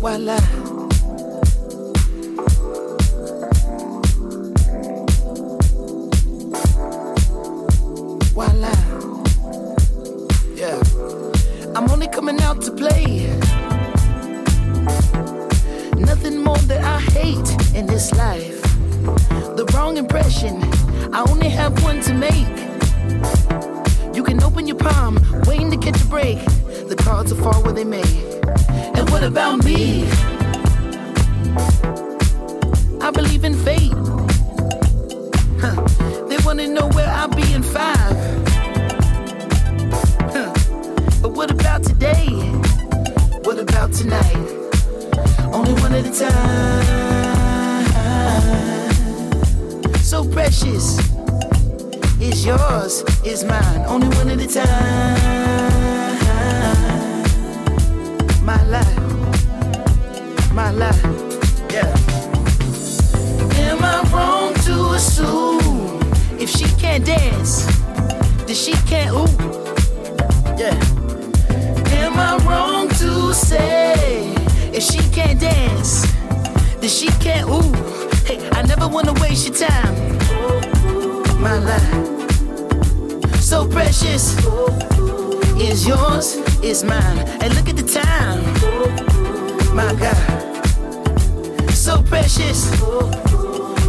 Voila. Voila. Yeah. I'm only coming out to play. Nothing more that I hate in this life. The wrong impression. I only have one to make. Can open your palm, waiting to catch a break. The cards will fall where they may. And what about me? I believe in fate. Huh. They wanna know where I'll be in five. Huh. But what about today? What about tonight? Only one at a time. So precious. Is yours, is mine. Only one at a time. My life. My life. Yeah. Am I wrong to assume if she can't dance, then she can't ooh? Yeah. Am I wrong to say if she can't dance, then she can't ooh? Hey, I never wanna waste your time. My life, so precious, is yours, is mine. And look at the time, my God, so precious,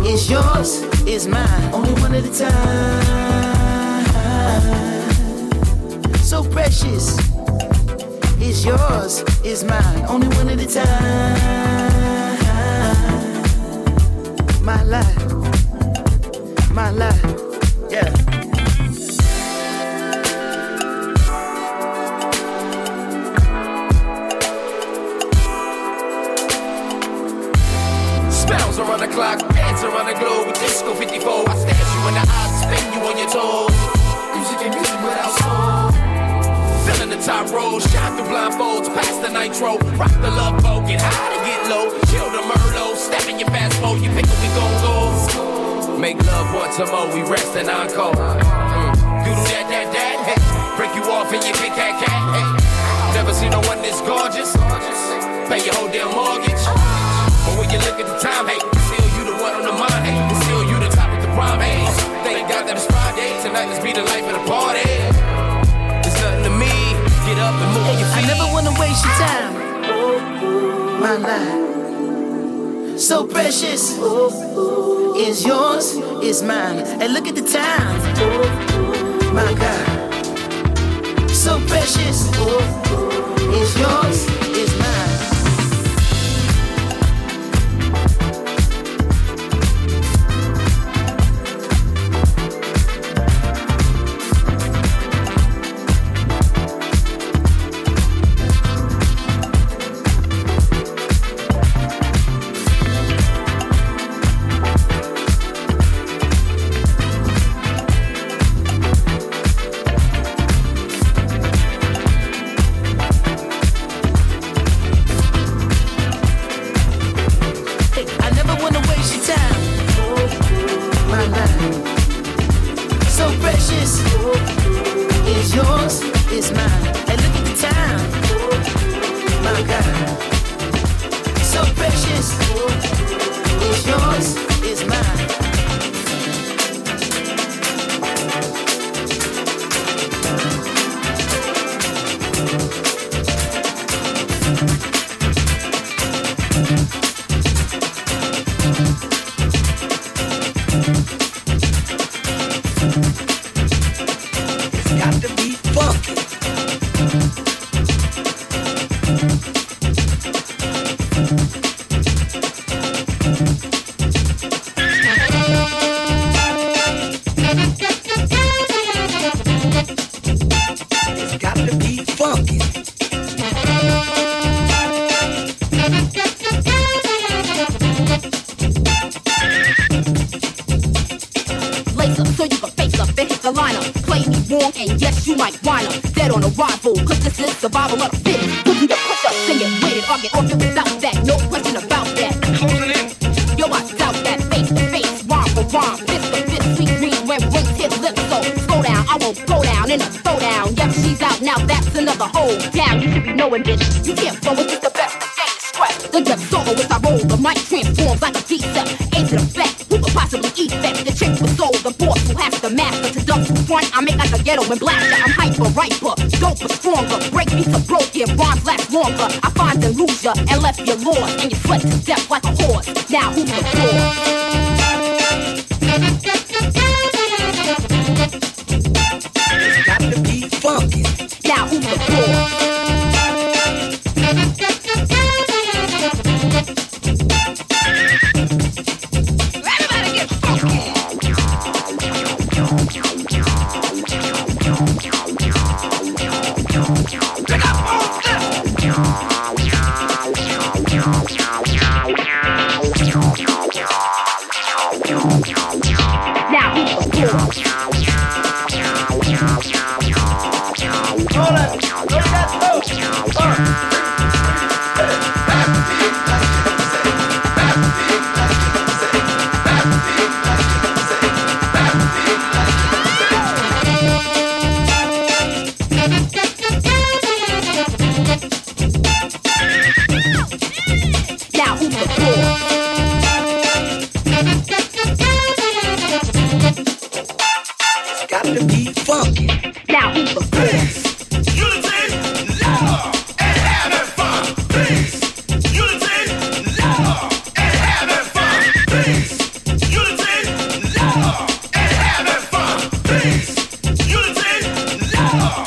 is yours, is mine. Only one at a time, so precious is yours, is mine. Only one at a time. My life, my life, Row, shine through blindfolds, past the nitro. Rock the love boat, get high to get low. Chill the Merlot, step in your fast mode, you pick up, we gon' go. Make love once more, we rest and encore. Mm. Doodle that, that, that, hey. Break you off and you pick that cat, hey. Never seen no one this gorgeous. Pay your whole damn mortgage. But when you look at the time, hey, still you the one on the mind, hey, still you the top of the prime, hey. Thank God that it's Friday, tonight let's be the life of the party. Up and move on your I never wanna waste your time. My life, so precious, is yours, is mine. And look at the time, my God, so precious, is yours, Rhino, dead on arrival. Click this list, survival of fit. fittest. Put you the push up, sing it, wait it. I get off it without that. No question about that. Closing in. Yo, I doubt that. Face to face, rhyme for rhyme. Fist to fist, sweet green, red rings hit lips. So slow down, I won't go down in a throwdown. Yep, she's out now, that's another hole. Down, you should be knowing, bitch. You here, bond lasts longer. I find the loser and left your lord and you sweat to death like a horse. Now who's the floor? London.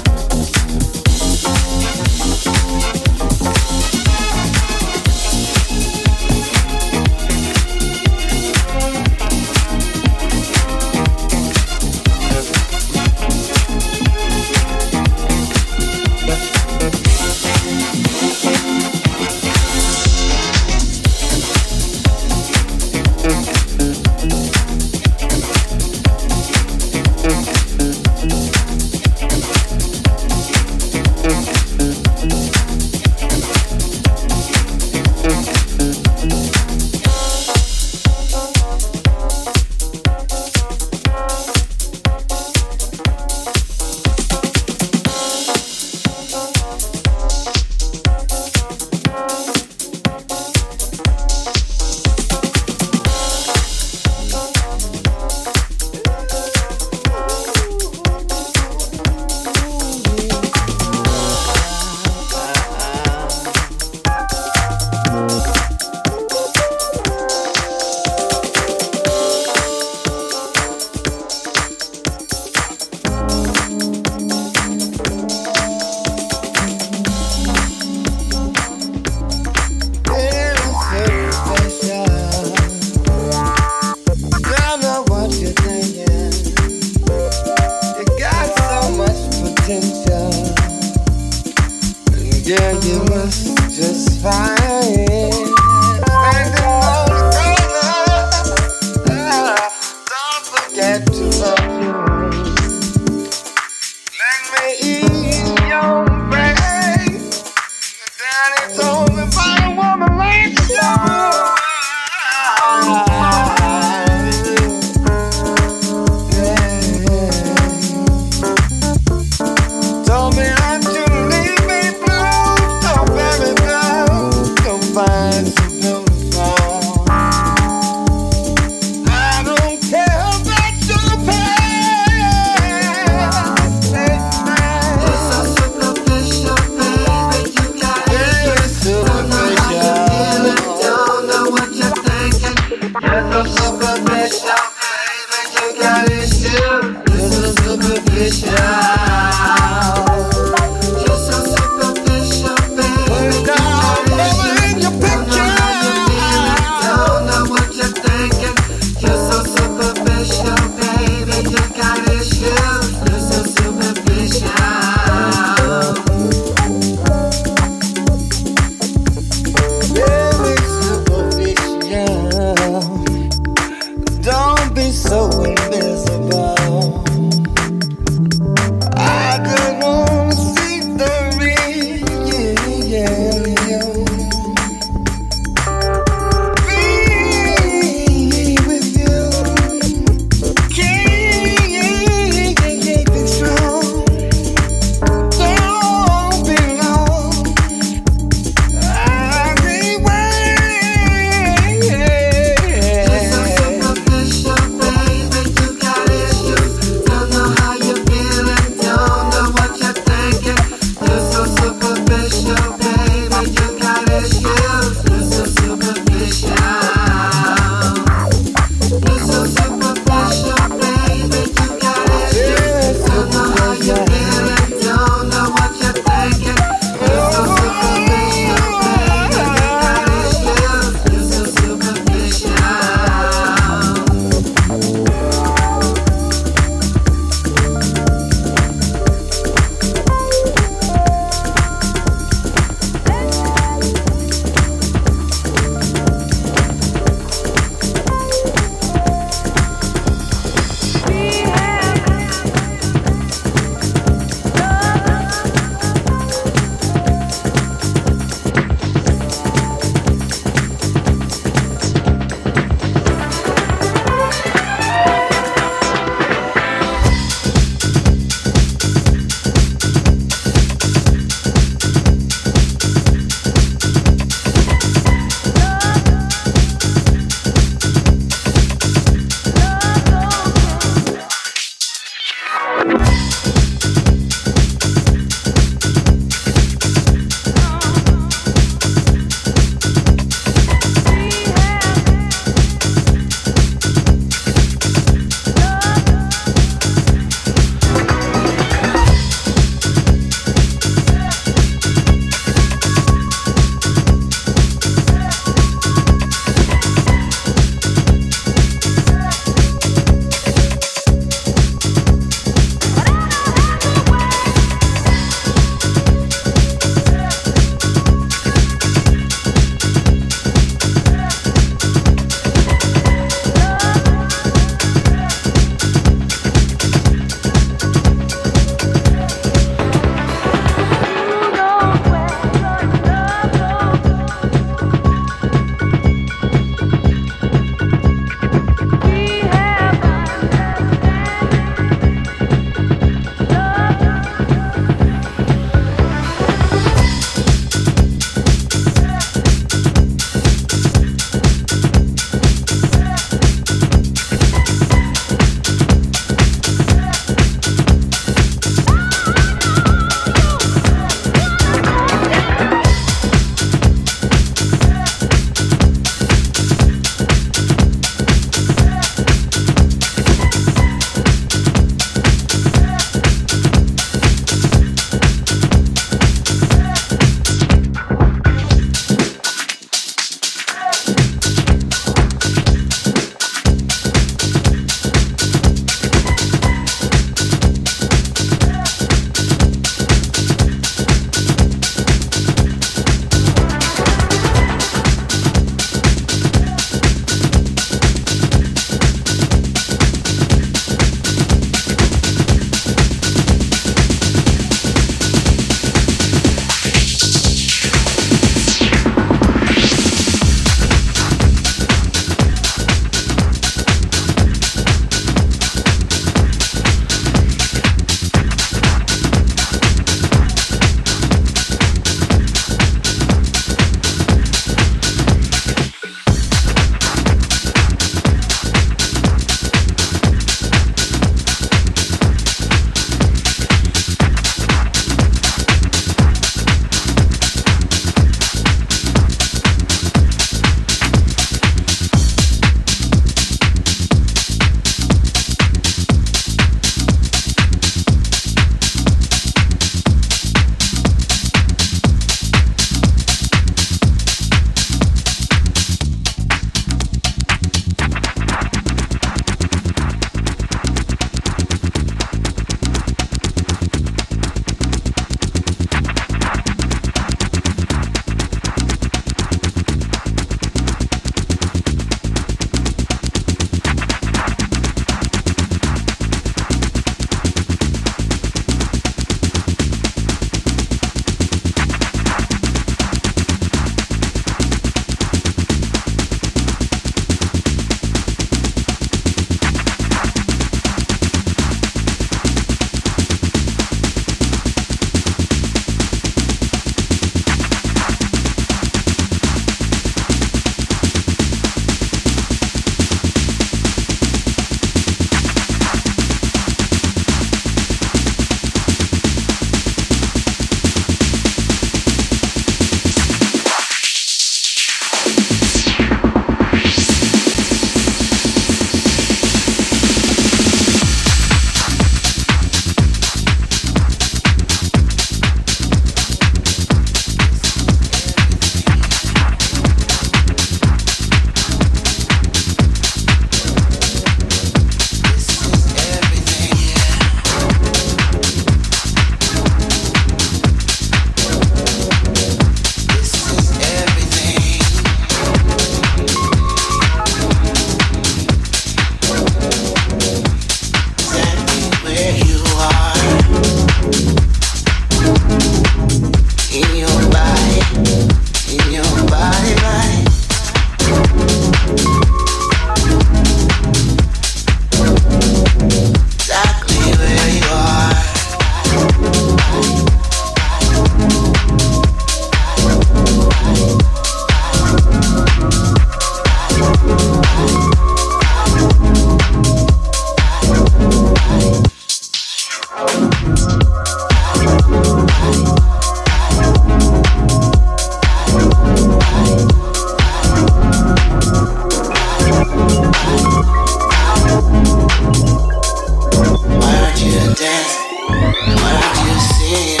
yeah.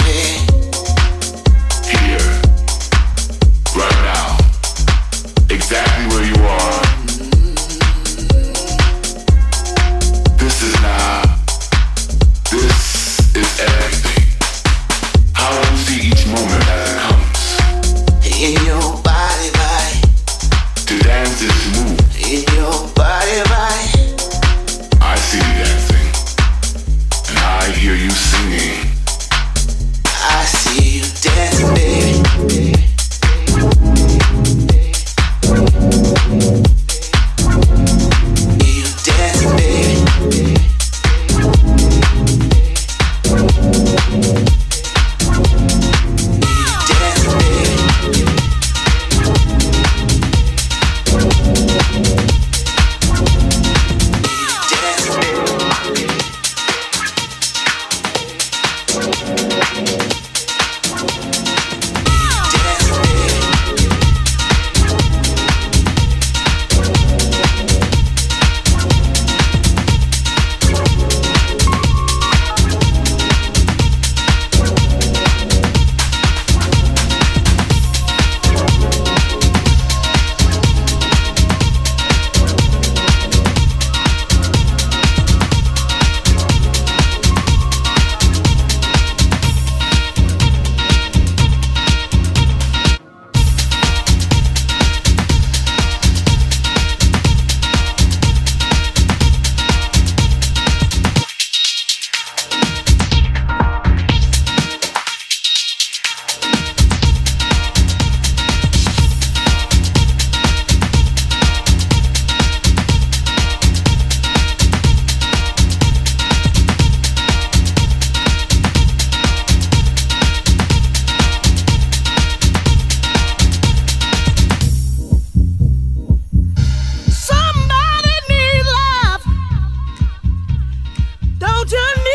done